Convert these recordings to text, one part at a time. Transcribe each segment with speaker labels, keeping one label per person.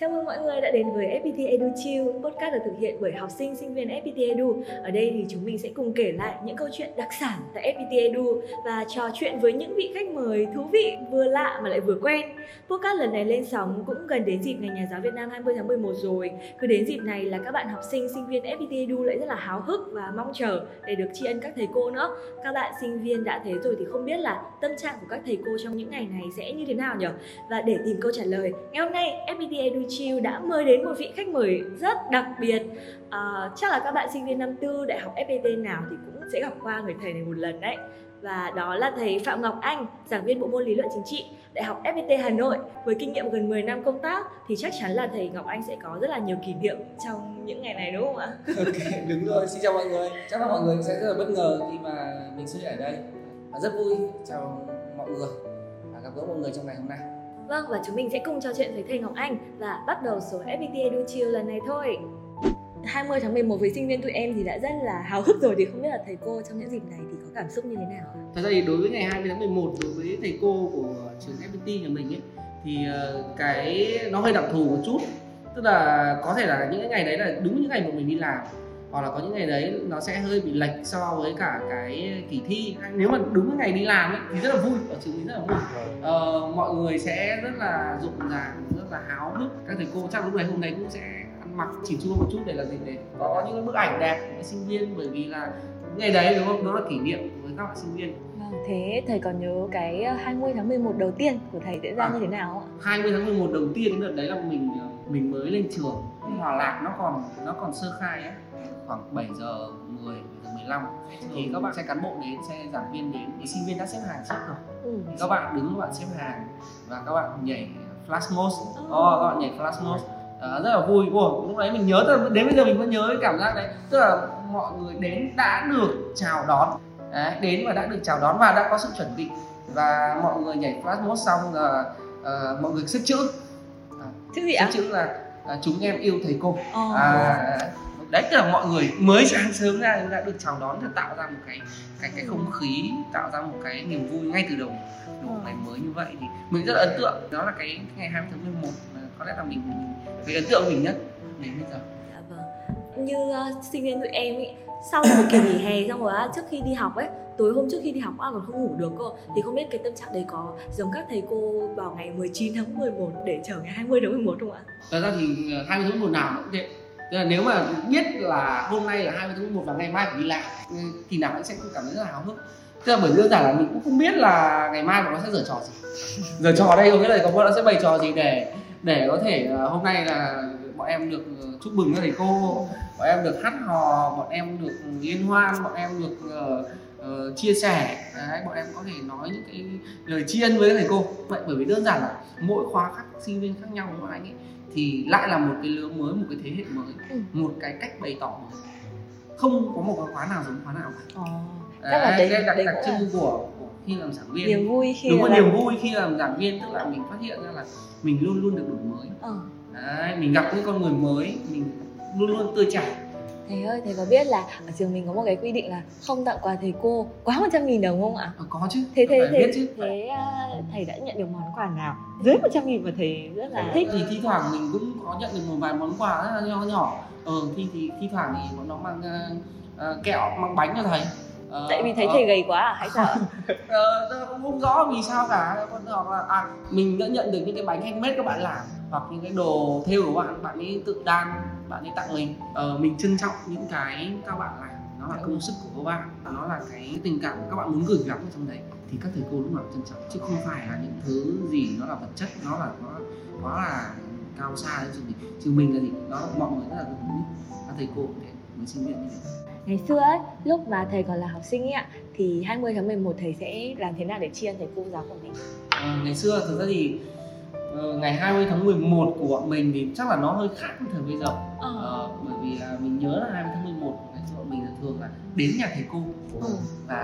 Speaker 1: Chào mừng mọi người đã đến với FPT Edu Chill, podcast được thực hiện bởi học sinh sinh viên FPT Edu. Ở đây thì chúng mình sẽ cùng kể lại những câu chuyện đặc sản tại FPT Edu và trò chuyện với những vị khách mời thú vị, vừa lạ mà lại vừa quen. Podcast lần này lên sóng cũng gần đến dịp ngày Nhà giáo Việt Nam 20 tháng 11 rồi. Cứ đến dịp này là các bạn học sinh sinh viên FPT Edu lại rất là háo hức và mong chờ để được tri ân các thầy cô nữa. Các bạn sinh viên đã thế rồi thì không biết là tâm trạng của các thầy cô trong những ngày này sẽ như thế nào nhỉ? Và để tìm câu trả lời, ngày hôm nay FPT Edu Chiu đã mời đến một vị khách mời rất đặc biệt. À, chắc là các bạn sinh viên năm tư đại học FPT nào thì cũng sẽ gặp qua người thầy này một lần đấy. Và đó là thầy Phạm Ngọc Anh, giảng viên bộ môn lý luận chính trị Đại học FPT Hà Nội. Với kinh nghiệm gần 10 năm công tác thì chắc chắn là thầy Ngọc Anh sẽ có rất là nhiều kỷ niệm trong những ngày này đúng không ạ?
Speaker 2: ok đúng rồi. Xin chào mọi người. Chắc là mọi người sẽ rất là bất ngờ khi mà mình xuất hiện ở đây. Và rất vui. Chào mọi người. Và gặp gỡ mọi người trong ngày hôm nay.
Speaker 1: Vâng và chúng mình sẽ cùng trò chuyện với thầy Ngọc Anh và bắt đầu số FPT Edu Chill lần này thôi. 20 tháng 11 với sinh viên tụi em thì đã rất là háo hức rồi thì không biết là thầy cô trong những dịp này thì có cảm xúc như thế nào ạ?
Speaker 3: Thật ra thì đối với ngày 20 tháng 11 đối với thầy cô của trường FPT nhà mình ấy thì ờ, cái nó hơi đặc thù một chút. Tức là có thể là những cái ngày đấy là đúng những ngày mà mình đi làm hoặc là có những ngày đấy nó sẽ hơi bị lệch so với cả cái kỳ thi. Nếu mà đúng cái ngày đi làm ấy thì rất là vui ở trường mình rất là vui. Ờ, mọi người sẽ rất là rộn ràng rất là háo hức. Các thầy cô chắc lúc này hôm đấy cũng sẽ ăn mặc chỉn chu một chút để là gì để có những bức ảnh đẹp của sinh viên. Bởi vì là ngày đấy đúng không? Đó là kỷ niệm với các bạn sinh viên.
Speaker 1: Vâng, thế thầy còn nhớ cái 20 tháng 11 đầu tiên của thầy diễn ra
Speaker 3: À.
Speaker 1: như thế nào không ạ?
Speaker 3: 20 tháng 11 đầu tiên cái đợt đấy là mình ờ, mình mới lên trường. Hòa Lạc nó còn nó còn sơ khai ấy khoảng 7 giờ 10 7 giờ 15 thì các bạn sẽ cán bộ đến sẽ giảng viên đến. Thì sinh viên đã xếp hàng trước rồi.
Speaker 1: Ừ.
Speaker 3: thì các bạn đứng các bạn xếp hàng và các bạn nhảy flash mob oh, các bạn nhảy flash mob Đó, rất là vui. Ủa, lúc đấy mình nhớ tới- đến bây giờ mình vẫn nhớ cái cảm giác đấy. Tức là mọi người đến đã được chào đón. Đấy, đến và đã được chào đón và đã có sự chuẩn bị. Và mọi người nhảy flash mob xong là ờ, mọi người xếp chữ.
Speaker 1: Chứ gì
Speaker 3: xếp
Speaker 1: ạ?
Speaker 3: chữ là à, chúng em yêu thầy cô.
Speaker 1: Ờ.
Speaker 3: à, đấy tức là mọi người mới sáng sớm ra đã được chào đón thì tạo ra một cái cái cái không khí tạo ra một cái niềm vui ngay từ đầu đầu
Speaker 1: Ờ.
Speaker 3: ngày mới như vậy thì mình rất là ấn tượng đó là cái ngày 20 tháng 11 mà có lẽ là mình cái ấn tượng mình nhất đến bây giờ
Speaker 1: Dạ vâng. Như uh, sinh viên tụi em ý, sau một kỳ nghỉ hè xong rồi á, trước khi đi học ấy, tối hôm trước khi đi học á còn không ngủ được cơ. Thì không biết cái tâm trạng đấy có giống các thầy cô vào ngày 19 tháng 11 để chờ ngày 20 tháng 11 không ạ?
Speaker 3: thật ra thì ờ, 20 tháng 11 nào cũng thế Tức là nếu mà biết là hôm nay là 20 tháng 11 và ngày mai phải đi làm ừ, thì nào cũng sẽ cảm thấy rất là háo hức. Tức là bởi đơn giản là mình cũng không biết là ngày mai bọn nó sẽ giở trò gì. Giở trò đây có nghĩa là có bọn nó sẽ bày trò gì để để có thể ờ, hôm nay là bọn em được chúc mừng các thầy cô bọn em được hát hò bọn em được liên hoan bọn em được ờ, chia sẻ. Đấy, bọn em có thể nói những cái lời tri ân với các thầy cô. Vậy bởi vì đơn giản là mỗi khóa khác sinh viên khác nhau của anh ấy thì lại là một cái lứa mới một cái thế hệ mới
Speaker 1: Ừ.
Speaker 3: một cái cách bày tỏ mới không có một cái khóa nào giống khóa nào cả
Speaker 1: Ờ. Chắc là đấy-
Speaker 3: cái đặc,
Speaker 1: đấy
Speaker 3: đặc
Speaker 1: cũng là-
Speaker 3: trưng của, của khi làm giảng viên
Speaker 1: Niềm vui khi
Speaker 3: đúng
Speaker 1: là
Speaker 3: niềm vui khi làm giảng viên tức là mình phát hiện ra là mình luôn luôn được đổi mới
Speaker 1: Ờ.
Speaker 3: Đấy, mình gặp những con người mới mình luôn luôn tươi trẻ
Speaker 1: Thầy ơi, thầy có biết là ở trường mình có một cái quy định là không tặng quà thầy cô quá 100 nghìn đồng không ạ?
Speaker 3: Ờ, có chứ
Speaker 1: Thế thế thế,
Speaker 3: biết chứ
Speaker 1: thế à, thầy đã nhận được món quà nào dưới 100 nghìn mà thầy rất là thích?
Speaker 3: thì thi thoảng mình cũng có nhận được một vài món quà rất là nho nhỏ ờ thì thì thi thoảng thì bọn nó mang ờ, kẹo mang bánh cho thầy Ờ,
Speaker 1: Tại vì thấy
Speaker 3: ờ,
Speaker 1: thầy gầy quá à hay sao?
Speaker 3: Ờ, tôi cũng không rõ vì sao cả hoặc là à, mình đã nhận được những cái bánh handmade các bạn làm hoặc những cái đồ thêu của bạn bạn ấy tự đan bạn ấy tặng mình. Ờ, mình trân trọng những cái các bạn làm nó là công sức của các bạn nó là cái tình cảm các bạn muốn gửi gắm ở trong đấy. Thì các thầy cô lúc nào cũng trân trọng chứ không phải là những thứ gì nó là vật chất nó là nó nó là cao xa đấy chứ mình là gì nó mọi người rất là gần gũi các thầy cô thế với sinh viên như thế
Speaker 1: Ngày xưa ấy, lúc mà thầy còn là học sinh ấy ạ thì 20 tháng 11 thầy sẽ làm thế nào để tri ân thầy cô giáo của mình?
Speaker 3: Ờ, ngày xưa thực ra thì ờ, ngày 20 tháng 11 của bọn mình thì chắc là nó hơi khác với thời bây giờ Ờ, bởi vì là mình nhớ là 20 tháng 11 ngày xưa bọn mình là thường là đến nhà thầy cô
Speaker 1: Ừ.
Speaker 3: và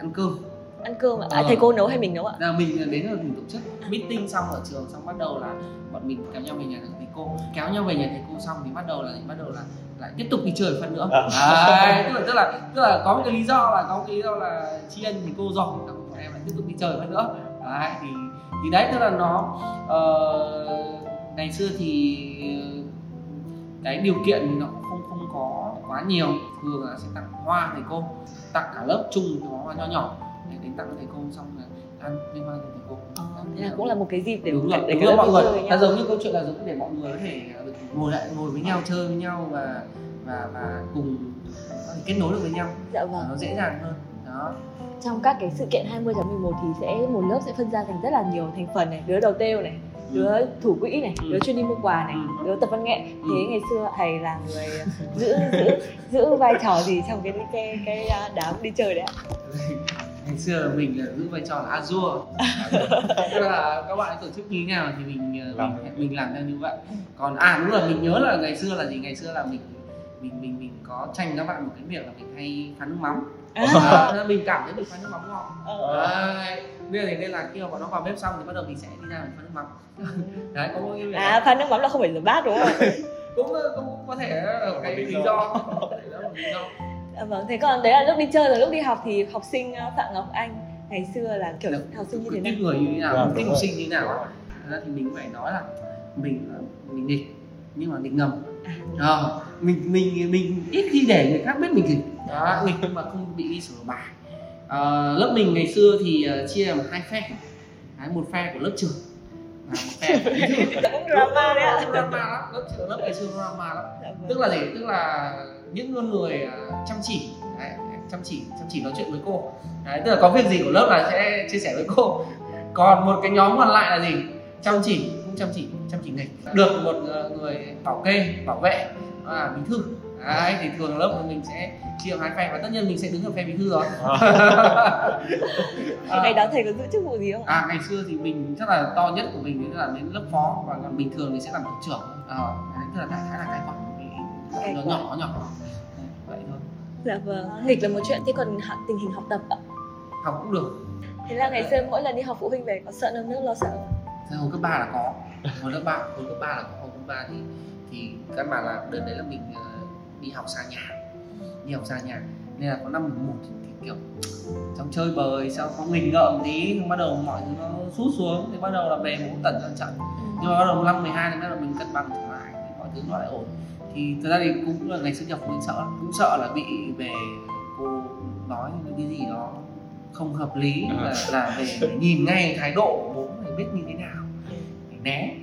Speaker 3: ăn cơm
Speaker 1: Ăn cơm ạ? À,
Speaker 3: Ờ.
Speaker 1: thầy cô nấu hay mình nấu ạ?
Speaker 3: là mình đến là mình tổ chức meeting xong ở trường xong bắt đầu là bọn mình kéo nhau về nhà thầy cô kéo nhau về nhà thầy cô xong thì bắt đầu là bắt đầu là lại tiếp tục đi chơi phần nữa. Đấy, tức là tức là tức là có một cái lý do là có một cái lý do là tri ân thì cô giỏi xong bọn em lại tiếp tục đi chơi phần nữa. Đấy thì thì đấy tức là nó ờ, ngày xưa thì cái điều kiện nó cũng không không có quá nhiều thường là sẽ tặng hoa thầy cô tặng cả lớp chung bó hoa nho nhỏ để đến tặng thầy cô xong rồi ăn liên hoan cùng thầy cô
Speaker 1: Ờ, thế là cũng là một cái dịp để
Speaker 3: đúng rồi
Speaker 1: để
Speaker 3: đúng
Speaker 1: các
Speaker 3: mọi người nó giống như câu chuyện là giống để mọi người có thể được ngồi lại ngồi với nhau chơi với nhau và và và cùng có thể kết nối được với nhau
Speaker 1: Dạ vâng.
Speaker 3: nó dễ dàng hơn đó
Speaker 1: Trong các cái sự kiện 20 tháng 11 thì sẽ một lớp sẽ phân ra thành rất là nhiều thành phần này, đứa đầu têu này, đứa thủ quỹ này,
Speaker 3: Ừ.
Speaker 1: đứa chuyên đi mua quà này,
Speaker 3: Ừ.
Speaker 1: đứa tập văn nghệ.
Speaker 3: Ừ.
Speaker 1: Thế ngày xưa thầy là người giữ giữ giữ vai trò gì trong cái cái cái à, đám đi chơi đấy ạ?
Speaker 3: ngày xưa là mình là giữ vai trò là Azure. Tức là các bạn tổ chức như thế nào thì mình ờ,
Speaker 4: Làm
Speaker 3: mình, mình làm theo như vậy. Còn à đúng là mình nhớ là ngày xưa là gì? Ngày xưa là mình mình mình mình có tranh các bạn một cái việc là mình hay phán nước mắm.
Speaker 1: À.
Speaker 3: à, mình cảm thấy mình phán nước mắm ngon.
Speaker 1: Ờ.
Speaker 3: Đấy. nên là nên là khi mà bọn nó vào bếp xong thì bắt đầu mình sẽ đi ra mình phán nước mắm. Đấy có cái việc
Speaker 1: À, pha nước mắm là không phải rửa bát đúng không?
Speaker 3: cũng cũng cũng có thể là cái lý do. lý do
Speaker 1: À, vâng, thế còn đấy là lúc đi chơi rồi lúc đi học thì học sinh à, Phạm Ngọc Anh ngày xưa là kiểu
Speaker 3: Được.
Speaker 1: học sinh như thế
Speaker 3: cái
Speaker 1: nào?
Speaker 3: tiếp người như thế nào
Speaker 4: Vâng, đúng
Speaker 3: học sinh như thế nào. Thật ra thì mình phải nói là mình mình nghịch nhưng mà nghịch ngầm
Speaker 1: À,
Speaker 3: Ờ, mình mình mình ít khi để người khác biết mình nghịch đó nghịch mà không bị đi sửa bài Ờ, lớp mình ngày xưa thì ờ, chia làm hai phe Đấy, một phe của lớp trưởng và một phe của
Speaker 1: cũng drama đấy ạ.
Speaker 3: drama lắm lớp trưởng lớp ngày xưa drama lắm
Speaker 1: Dạ vâng.
Speaker 3: tức là gì tức là những con người à, chăm chỉ. Đấy, chăm chỉ chăm chỉ nói chuyện với cô. Đấy, tức là có việc gì của lớp là sẽ chia sẻ với cô. Còn một cái nhóm còn lại là gì? Chăm chỉ cũng chăm chỉ chăm chỉ nghịch. Được một ờ, người bảo kê bảo vệ đó là bí thư. Đấy, thì thường lớp của mình sẽ chia hai phe và tất nhiên mình sẽ đứng ở phe bí thư rồi.
Speaker 1: Thì ngày đó thầy có giữ chức vụ gì không ạ?
Speaker 3: À ngày xưa thì mình chắc là to nhất của mình là đến lớp phó và còn bình thường thì sẽ làm tổ trưởng. Ờ, đấy, tức là đại khái là cái quản
Speaker 1: Cai
Speaker 3: nó
Speaker 1: quản.
Speaker 3: nhỏ nhỏ vậy thôi.
Speaker 1: Dạ vâng. Nghịch là một chuyện, thế còn tình hình học tập ạ?
Speaker 3: Học cũng được.
Speaker 1: Thế là ngày xưa mỗi lần đi học phụ huynh về có sợ nơm nước lo sợ không?
Speaker 3: Thế hồi cấp 3 là có. Hồi lớp 3, hồi cấp 3 là có. Hồi cấp 3 thì thì căn bản là đợt đấy là mình ờ, đi học xa nhà. Đi học xa nhà nên là có năm 11 thì, thì kiểu trong chơi bời sau có nghịch ngợm tí bắt đầu mọi thứ nó sút xuống thì bắt đầu là về một tần tận trận nhưng mà bắt đầu năm 12 thì bắt đầu mình cân bằng trở lại thì mọi thứ nó lại ổn thì thật ra thì cũng là ngày sinh nhật của mình sợ cũng sợ là bị về cô nói cái gì đó không hợp lý là, là về phải nhìn ngay thái độ của bố thì biết như thế nào phải né.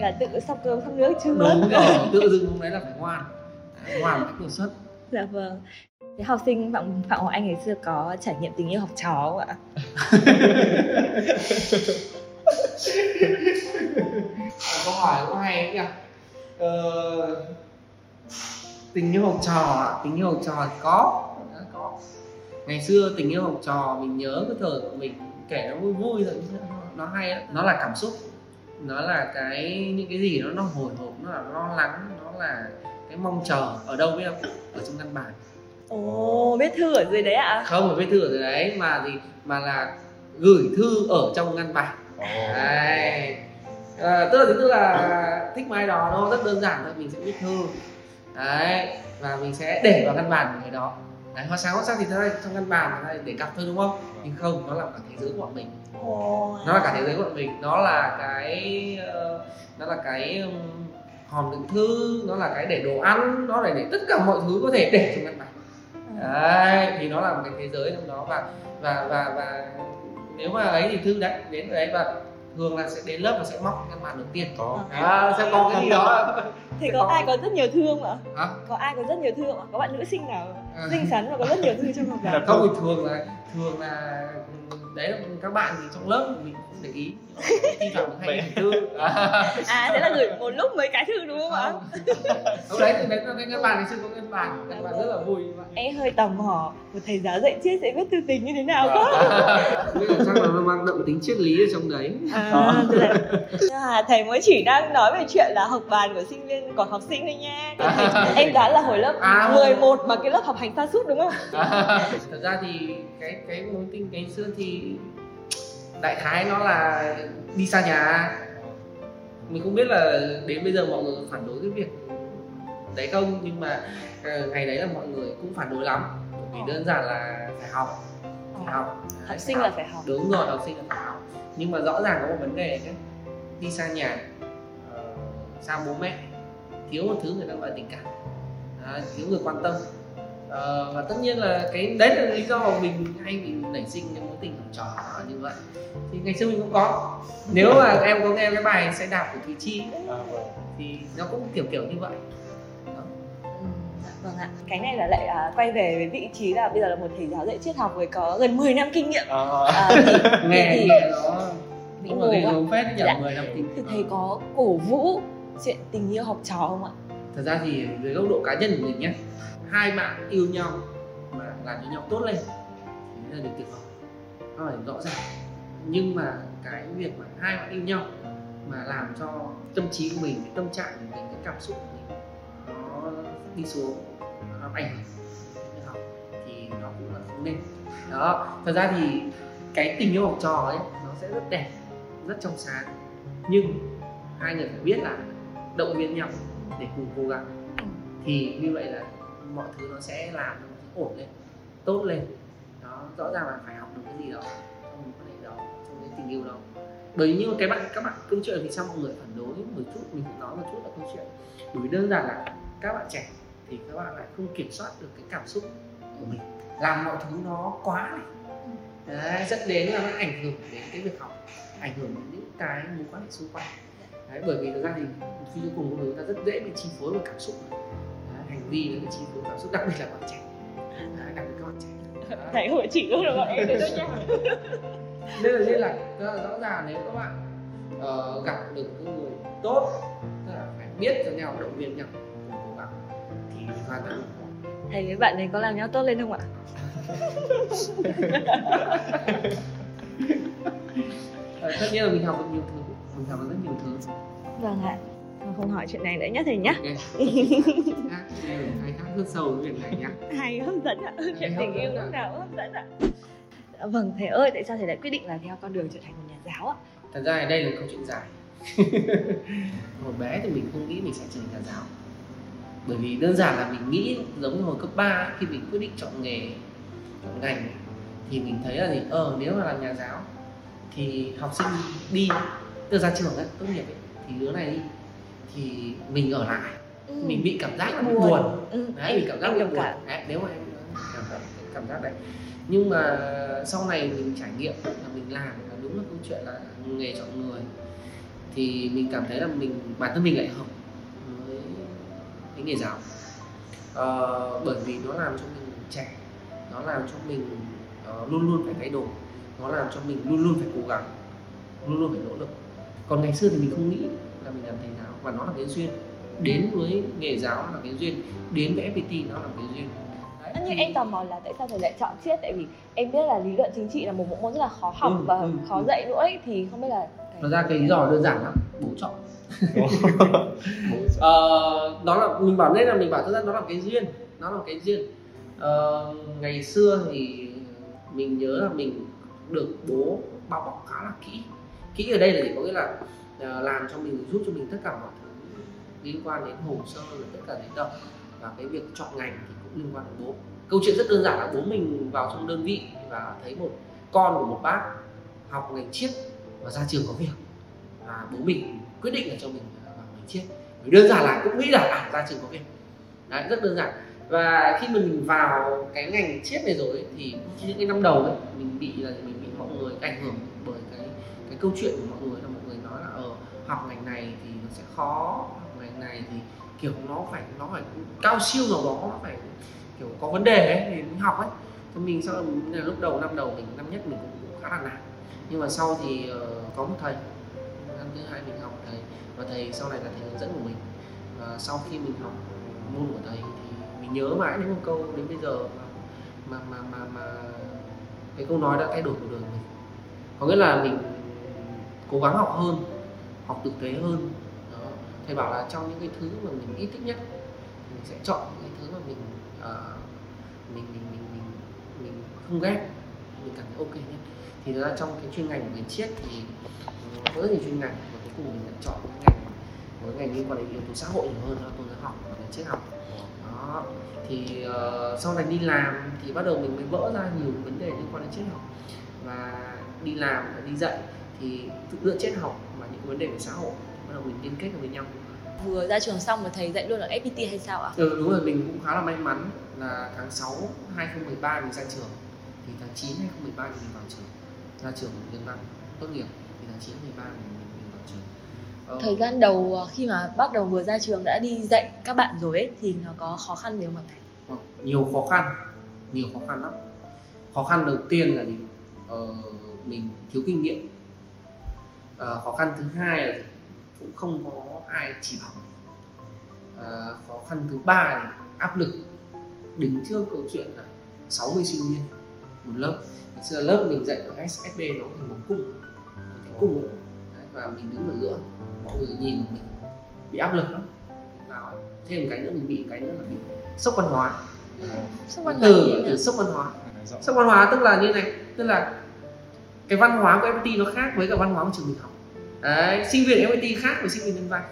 Speaker 1: Là tự xong cơm xong nước chưa?
Speaker 3: đúng rồi tự dưng lúc đấy là phải ngoan Đấy, ngoan một cách đột xuất
Speaker 1: Dạ vâng. Thế học sinh Phạm Phạm Ngọc Anh ngày xưa có trải nghiệm tình yêu học trò không ạ?
Speaker 3: À, câu hỏi cũng hay nhỉ ờ, tình yêu học trò à? tình yêu học trò thì có. Đã có. Ngày xưa tình yêu học trò mình nhớ cái thời của mình kể nó vui vui rồi nó hay lắm. nó là cảm xúc. Nó là cái những cái gì nó nó hồi hộp nó là lo lắng nó là cái mong chờ. Ở đâu biết không? Ở trong căn bản.
Speaker 1: Ồ, biết thư ở dưới đấy ạ?
Speaker 3: không phải viết thư ở dưới đấy mà gì mà là gửi thư ở trong ngăn bản. Đấy. À, tức là tức là thích mai đó nó rất đơn giản thôi mình sẽ viết thư. Đấy và mình sẽ để vào ngăn bàn của người đó. Đấy hoa sáng hoa sắc thì thật ra trong ngăn bàn là để cặp thôi đúng không? Nhưng không nó là cả thế giới của bọn mình. Nó là cả thế giới của bọn mình. Nó là cái ờ, nó là cái hòm đựng thư nó là cái để đồ ăn nó là để tất cả mọi thứ có thể để trong ngăn bàn đấy thì nó là một cái thế giới trong đó. Và và và và nếu mà ấy thì thư đấy đến đấy và thường là sẽ đến lớp và sẽ móc ngăn bàn đầu tiên
Speaker 4: có
Speaker 3: à, sẽ có cái gì đó
Speaker 1: Thế có ai có rất nhiều thư không ạ?
Speaker 3: hả
Speaker 1: Có ai có rất nhiều thư không ạ? Có bạn nữ sinh nào
Speaker 3: À.
Speaker 1: xinh xắn và có rất nhiều thư trong học giáo?
Speaker 3: không thì thường là thường là đấy là các bạn thì trong lớp mình cũng không để ý thi thoảng mình hay gửi thư à,
Speaker 1: À, thế là gửi một lúc mấy cái thư đúng không ạ?
Speaker 3: Lúc đấy thì đấy là cái ngân bàn ngày xưa có ngân bàn ngân bàn rất là vui
Speaker 1: Em hơi tò mò một thầy giáo dạy triết sẽ viết thư tình như thế nào cơ?
Speaker 3: Bây giờ chắc là nó mang đậm tính triết lý ở trong đấy
Speaker 1: À, mà thầy mới chỉ đang nói về chuyện là học bàn của sinh viên còn học sinh thôi nha. Thầy- em đoán là hồi lớp
Speaker 3: À.
Speaker 1: 11 mà cái lớp học hành xa sút đúng không?
Speaker 3: thật ra thì cái cái mối tình ngày xưa thì đại khái nó là đi xa nhà. Mình không biết là đến bây giờ mọi người phản đối cái việc đấy không nhưng mà ờ, ngày đấy là mọi người cũng phản đối lắm. Bởi vì đơn giản là phải học phải học.
Speaker 1: Học sinh là phải học.
Speaker 3: đúng rồi học sinh là phải học. Nhưng mà rõ ràng có một vấn đề nhé. Đi xa nhà ờ, xa bố mẹ thiếu một thứ người ta gọi tình cảm. À, thiếu người quan tâm. À, và tất nhiên là cái đấy là lý do mà mình hay bị nảy sinh mối tình học trò như vậy. Thì ngày xưa mình cũng có. Nếu mà em có nghe cái bài xe đạp của thùy chi
Speaker 4: À, vâng.
Speaker 3: thì nó cũng kiểu kiểu như vậy.
Speaker 1: Ừ, vâng ạ. Cái này là lại à, quay về với vị trí là bây giờ là một thầy giáo dạy triết học với có gần 10 năm kinh nghiệm.
Speaker 4: À,
Speaker 1: à, thì,
Speaker 3: nghe
Speaker 1: thì,
Speaker 3: nghe nó
Speaker 1: bị ngủ ạ.
Speaker 3: gấu phết nhỉ
Speaker 1: Dạ.
Speaker 3: 10 năm kinh
Speaker 1: thì thầy có cổ vũ chuyện tình yêu học trò không ạ?
Speaker 3: Thật ra thì dưới góc độ cá nhân của mình nhé hai bạn yêu nhau mà làm cho nhau tốt lên thì là điều tuyệt vời nó phải rõ ràng. Nhưng mà cái việc mà hai bạn yêu nhau mà làm cho tâm trí của mình, cái tâm trạng của mình, cái cảm xúc của mình nó đi xuống, nó ảnh hưởng đến học thì nó cũng là không nên. Đó, thật ra thì cái tình yêu học trò ấy, nó sẽ rất đẹp, rất trong sáng. Nhưng hai người phải biết là động viên nhau để cùng cố gắng. Thì như vậy là mọi thứ nó sẽ làm nó ổn lên, tốt lên. Đó, rõ ràng là phải học được cái gì đó trong quan hệ đó trong cái tình yêu đó bởi vì như cái bạn các bạn câu chuyện vì sao mọi người phản đối một chút mình cũng nói một chút là câu chuyện. Bởi vì đơn giản là các bạn trẻ thì các bạn lại không kiểm soát được cái cảm xúc của mình. Làm mọi thứ nó quá này. Đấy, dẫn đến là nó ảnh hưởng đến cái việc học ảnh hưởng đến những cái mối quan hệ xung quanh. Đấy, bởi vì thực ra thì khi cuối cùng con người ta rất dễ bị chi phối bởi cảm xúc Đấy, hành vi nó bị chi phối cảm xúc đặc biệt là bạn trẻ. Đấy, đặc biệt các bạn trẻ
Speaker 1: thầy hội chỉ luôn rồi em nhá
Speaker 3: nên là nên là rất là rõ ràng nếu các bạn ờ, gặp được những người tốt tức là phải biết cho nhau động viên nhau cùng cố gắng thì hoàn toàn
Speaker 1: thầy với bạn này có làm nhau tốt lên không ạ?
Speaker 3: Ờ, tất nhiên là mình học được nhiều thứ mình học được rất nhiều thứ.
Speaker 1: Vâng ạ không hỏi chuyện này nữa nhé thầy nhá.
Speaker 3: Ok. Khác mình khai thác rất sâu cái việc này nhá.
Speaker 1: Hay hấp dẫn ạ. Chuyện tình yêu lúc nào cũng hấp dẫn ạ. Vâng thầy ơi tại sao thầy lại quyết định là theo con đường trở thành một nhà giáo ạ?
Speaker 3: Thật ra đây là câu chuyện dài. Hồi bé thì mình không nghĩ mình sẽ trở thành nhà giáo. Bởi vì đơn giản là mình nghĩ giống như hồi cấp 3 khi mình quyết định chọn nghề chọn ngành thì mình thấy là gì? Ờ nếu mà làm nhà giáo thì học sinh đi từ ra trường ấy, tốt nghiệp ấy, thì đứa này đi thì mình ở lại. Mình bị cảm giác là bị buồn.
Speaker 1: Ừ.
Speaker 3: đấy mình cảm giác bị buồn.
Speaker 1: cảm.
Speaker 3: Đấy, nếu mà em cảm giác cảm giác đấy. Nhưng mà sau này mình trải nghiệm là mình làm là đúng là câu chuyện là nghề chọn người. Thì mình cảm thấy là mình bản thân mình lại hợp với cái nghề giáo. Ờ, bởi vì nó làm cho mình trẻ. Nó làm cho mình ờ, luôn luôn phải thay đổi. Nó làm cho mình luôn luôn phải cố gắng luôn luôn phải nỗ lực. Còn ngày xưa thì mình không nghĩ là mình làm thầy giáo và nó là cái duyên đến với nghề giáo là cái duyên đến với FPT nó là cái duyên Đấy,
Speaker 1: nhưng
Speaker 3: thì-
Speaker 1: em tò mò là tại sao thầy lại chọn triết tại vì em biết là lý luận chính trị là một bộ môn rất là khó học
Speaker 3: Ừ,
Speaker 1: và
Speaker 3: ừ,
Speaker 1: khó
Speaker 3: ừ.
Speaker 1: dạy nữa ấy, thì không biết là
Speaker 3: Thật ra cái lý do đơn giản lắm, bố chọn. Ờ, đó là mình bảo nên là mình bảo thật ra nó là cái duyên, nó là cái duyên. Ờ, ngày xưa thì mình nhớ là mình được bố bao bọc khá là kỹ. Kỹ ở đây là gì? Có nghĩa là Ờ, làm cho mình giúp cho mình tất cả mọi thứ liên quan đến hồ sơ rồi tất cả giấy tờ và cái việc chọn ngành thì cũng liên quan đến bố. Câu chuyện rất đơn giản là bố mình vào trong đơn vị và thấy một con của một bác học ngành triết và ra trường có việc. Và bố mình quyết định là cho mình ờ, vào ngành triết. Đơn giản là cũng nghĩ là à ra trường có việc. Đấy rất đơn giản. Và khi mình vào cái ngành triết này rồi ấy, thì những cái năm đầu ấy mình bị là mình bị mọi người ảnh hưởng bởi cái cái câu chuyện của mọi người là mọi người nói là ờ học ngành này thì nó sẽ khó học ngành này thì kiểu nó phải nó phải cao siêu nào đó nó phải kiểu có vấn đề ấy thì mới học ấy. Thì mình sau là lúc đầu năm đầu mình năm nhất mình cũng, cũng khá là nản. Nhưng mà sau thì ờ, có một thầy năm thứ hai mình học thầy và thầy sau này là thầy hướng dẫn của mình. Và sau khi mình học môn của thầy thì mình nhớ mãi đến một câu đến bây giờ mà mà mà mà, mà cái câu nói đã thay đổi cuộc đời mình. Có nghĩa là mình cố gắng học hơn học thực tế hơn. Đó. thầy bảo là trong những cái thứ mà mình ít thích nhất mình sẽ chọn những cái thứ mà mình uh, mình mình mình mình mình không ghét mình cảm thấy ok nhất. Thì ra trong cái chuyên ngành của mình triết thì với thì chuyên ngành và cuối cùng mình lại chọn cái ngành với ngành liên quan đến yếu tố xã hội nhiều hơn là tôi đã học và ngành triết học. Đó. Thì uh, sau này đi làm thì bắt đầu mình mới vỡ ra nhiều vấn đề liên quan đến triết học. Và đi làm và đi dạy thì giữa triết học và những vấn đề về xã hội bắt đầu mình liên kết được với nhau.
Speaker 1: Vừa ra trường xong mà thầy dạy luôn ở FPT hay sao ạ?
Speaker 3: Ừ, đúng rồi, mình cũng khá là may mắn là tháng 6 2013 mình ra trường thì tháng 9 2013 thì mình vào trường. Ra trường nhân văn tốt nghiệp thì tháng 9 2013 mình, mình, mình vào trường.
Speaker 1: Ờ... thời gian đầu ờ, khi mà bắt đầu vừa ra trường đã đi dạy các bạn rồi ấy thì nó có khó khăn gì không thầy?
Speaker 3: Ờ, nhiều khó khăn nhiều khó khăn lắm. Khó khăn đầu tiên là gì? Ờ, mình thiếu kinh nghiệm ờ, khó khăn thứ hai là cũng không có ai chỉ bảo. Ờ, khó khăn thứ ba là áp lực. Đứng trước câu chuyện là 60 sinh viên một lớp. Ngày xưa lớp mình dạy ở SSB nó thành một cung. Thành cung. Đấy, và mình đứng ở giữa. Mọi người nhìn mình bị áp lực lắm. Và thêm một cái nữa mình bị một cái nữa là bị sốc văn hóa.
Speaker 1: Sốc văn
Speaker 3: hóa từ từ sốc văn hóa. Sốc văn hóa tức là như này tức là cái văn hóa của FPT nó khác với cả văn hóa của trường mình học. Đấy, sinh viên FPT khác với sinh viên nhân văn.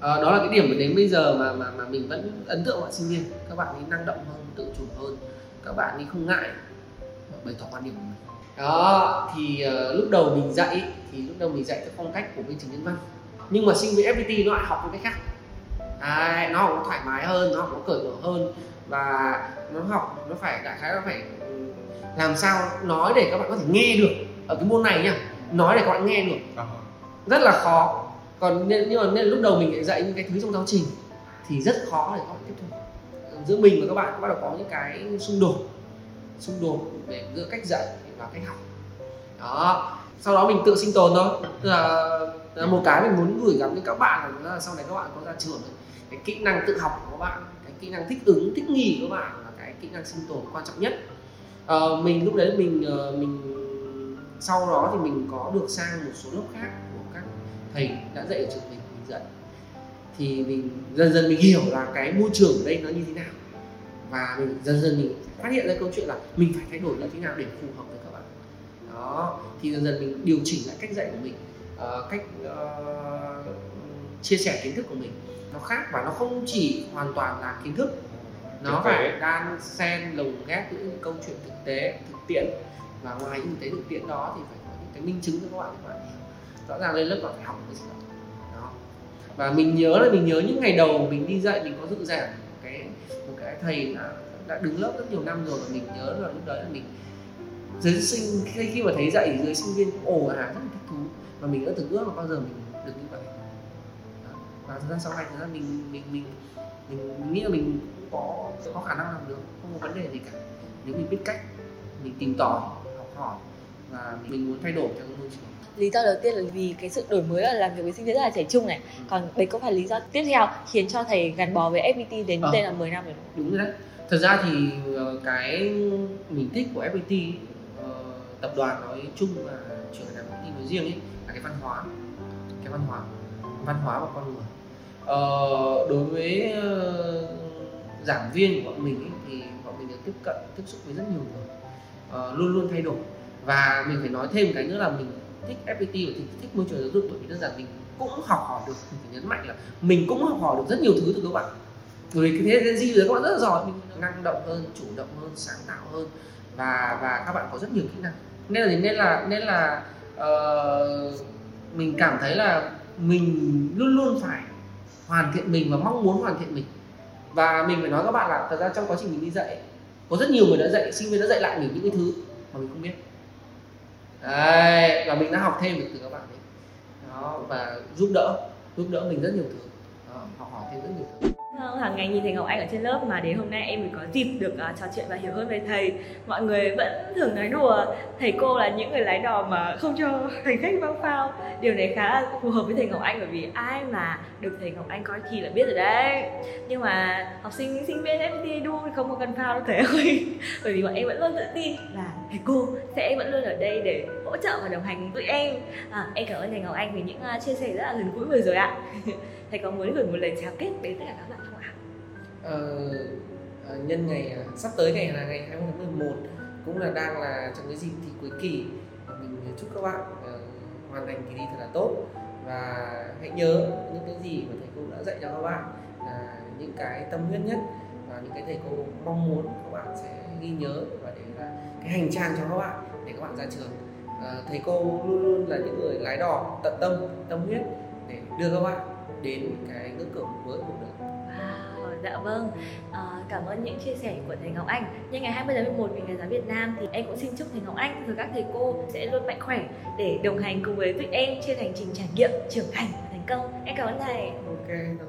Speaker 3: À, đó là cái điểm mà đến bây giờ mà mà mà mình vẫn ấn tượng mọi sinh viên. Các bạn ấy năng động hơn tự chủ hơn. Các bạn ấy không ngại bày tỏ quan điểm của mình. Đó thì uh, lúc đầu mình dạy thì lúc đầu mình dạy theo phong cách của bên trường nhân văn. Nhưng mà sinh viên FPT nó lại học một cách khác. À, nó học thoải mái hơn nó học nó cởi mở hơn. Và nó học nó phải đại khái nó phải ừ, làm sao nói để các bạn có thể nghe được ở cái môn này nhá nói để các bạn nghe được ờ. rất là khó. Còn nên, nhưng mà nên lúc đầu mình dạy những cái thứ trong giáo trình thì rất khó để các bạn tiếp thu. Giữa mình và các bạn bắt đầu có những cái xung đột xung đột về giữa cách dạy và cách học. Đó. Sau đó mình tự sinh tồn thôi. Tức là, là một cái mình muốn gửi gắm đến các bạn là sau này các bạn có ra trường cái kỹ năng tự học của các bạn cái kỹ năng thích ứng thích nghi của các bạn là cái kỹ năng sinh tồn quan trọng nhất. À, mình lúc đấy mình ờ, mình sau đó thì mình có được sang một số lớp khác của các thầy đã dạy ở trường mình mình dạy. Thì mình dần dần mình hiểu là cái môi trường ở đây nó như thế nào. Và mình dần dần mình phát hiện ra câu chuyện là mình phải thay đổi như thế nào để phù hợp với các bạn. Đó thì dần dần mình điều chỉnh lại cách dạy của mình uh, cách uh, chia sẻ kiến thức của mình. Nó khác và nó không chỉ hoàn toàn là kiến thức. Nó phải đan xen lồng ghép những câu chuyện thực tế thực tiễn và ngoài những cái thực tiễn đó thì phải có những cái minh chứng cho các bạn các bạn hiểu. Rõ ràng lên lớp bạn phải học cái gì đó. Và mình nhớ là mình nhớ những ngày đầu mình đi dạy mình có dự giảng một cái một cái thầy đã, đã đứng lớp rất nhiều năm rồi và mình nhớ là lúc đấy là mình dưới sinh khi, khi mà thấy dạy dưới sinh viên ồ à rất là thích thú. Và mình đã từng ước là bao giờ mình được như vậy. Đó. và thời gian sau này thời gian mình mình mình mình, mình nghĩ là mình có có khả năng làm được không có vấn đề gì cả. Nếu mình biết cách mình tìm tòi hỏi và mình muốn thay đổi trong môi trường.
Speaker 1: Lý do đầu tiên là vì cái sự đổi mới là làm việc với sinh viên rất là trẻ trung này. Ừ. còn đấy có phải lý do tiếp theo khiến cho thầy gắn bó với FPT đến ờ, đây là 10 năm rồi.
Speaker 3: Đúng rồi đấy. Thật ra thì ờ, cái mình thích của FPT ờ, tập đoàn nói chung và trường đại học FPT nói riêng ấy là cái văn hóa. Cái văn hóa văn hóa và con người. Ờ, đối với giảng viên của bọn mình ấy, thì bọn mình được tiếp cận tiếp xúc với rất nhiều người uh, luôn luôn thay đổi. Và mình phải nói thêm cái nữa là mình thích FPT và thích, thích môi trường giáo dục bởi vì đơn giản mình cũng học hỏi được mình phải nhấn mạnh là mình cũng học hỏi được rất nhiều thứ từ các bạn. Người cái thế gì đấy các bạn rất là giỏi mình năng động hơn chủ động hơn sáng tạo hơn và và các bạn có rất nhiều kỹ năng. Nên là nên là nên là uh, mình cảm thấy là mình luôn luôn phải hoàn thiện mình và mong muốn hoàn thiện mình. Và mình phải nói các bạn là thật ra trong quá trình mình đi dạy có rất nhiều người đã dạy sinh viên đã dạy lại mình những cái thứ mà mình không biết. Đấy và mình đã học thêm được từ các bạn ấy. Đó và giúp đỡ giúp đỡ mình rất nhiều thứ. Đó, học hỏi thêm rất nhiều thứ.
Speaker 1: Vâng, hàng ngày nhìn thấy Ngọc Anh ở trên lớp mà đến hôm nay em mới có dịp được uh, trò chuyện và hiểu hơn về thầy. Mọi người vẫn thường nói đùa thầy cô là những người lái đò mà không cho hành khách bao phao. Điều này khá là phù hợp với thầy Ngọc Anh bởi vì ai mà được thầy Ngọc Anh coi thì là biết rồi đấy. Nhưng mà học sinh, sinh viên FPT đu không có cần phao đâu thầy ơi. Bởi vì bọn em vẫn luôn tự tin là thầy cô sẽ vẫn luôn ở đây để hỗ trợ và đồng hành với tụi em. À, Em cảm ơn thầy Ngọc Anh vì những uh, chia sẻ rất là gần gũi vừa rồi ạ. Thầy có muốn gửi một lời chào kết đến tất cả các bạn không?
Speaker 3: Uh, nhân ngày uh, sắp tới ngày là ngày 20 tháng 11 cũng là đang là trong cái dịp thi cuối kỳ. Mình chúc các bạn uh, hoàn thành kỳ thi thật là tốt. Và hãy nhớ những cái gì mà thầy cô đã dạy cho các bạn là những cái tâm huyết nhất và những cái thầy cô mong muốn các bạn sẽ ghi nhớ và để là cái hành trang cho các bạn để các bạn ra trường. À, thầy cô luôn luôn là những người lái đò tận tâm tâm huyết để đưa các bạn đến cái ngưỡng cửa mới của cuộc đời
Speaker 1: dạ vâng. À, Cảm ơn những chia sẻ của thầy Ngọc Anh. Nhân ngày 20 tháng 11 Ngày giáo Việt Nam thì em cũng xin chúc thầy Ngọc Anh và các thầy cô sẽ luôn mạnh khỏe để đồng hành cùng với tụi em trên hành trình trải nghiệm, trưởng thành và thành công. Em cảm ơn thầy.
Speaker 3: Ok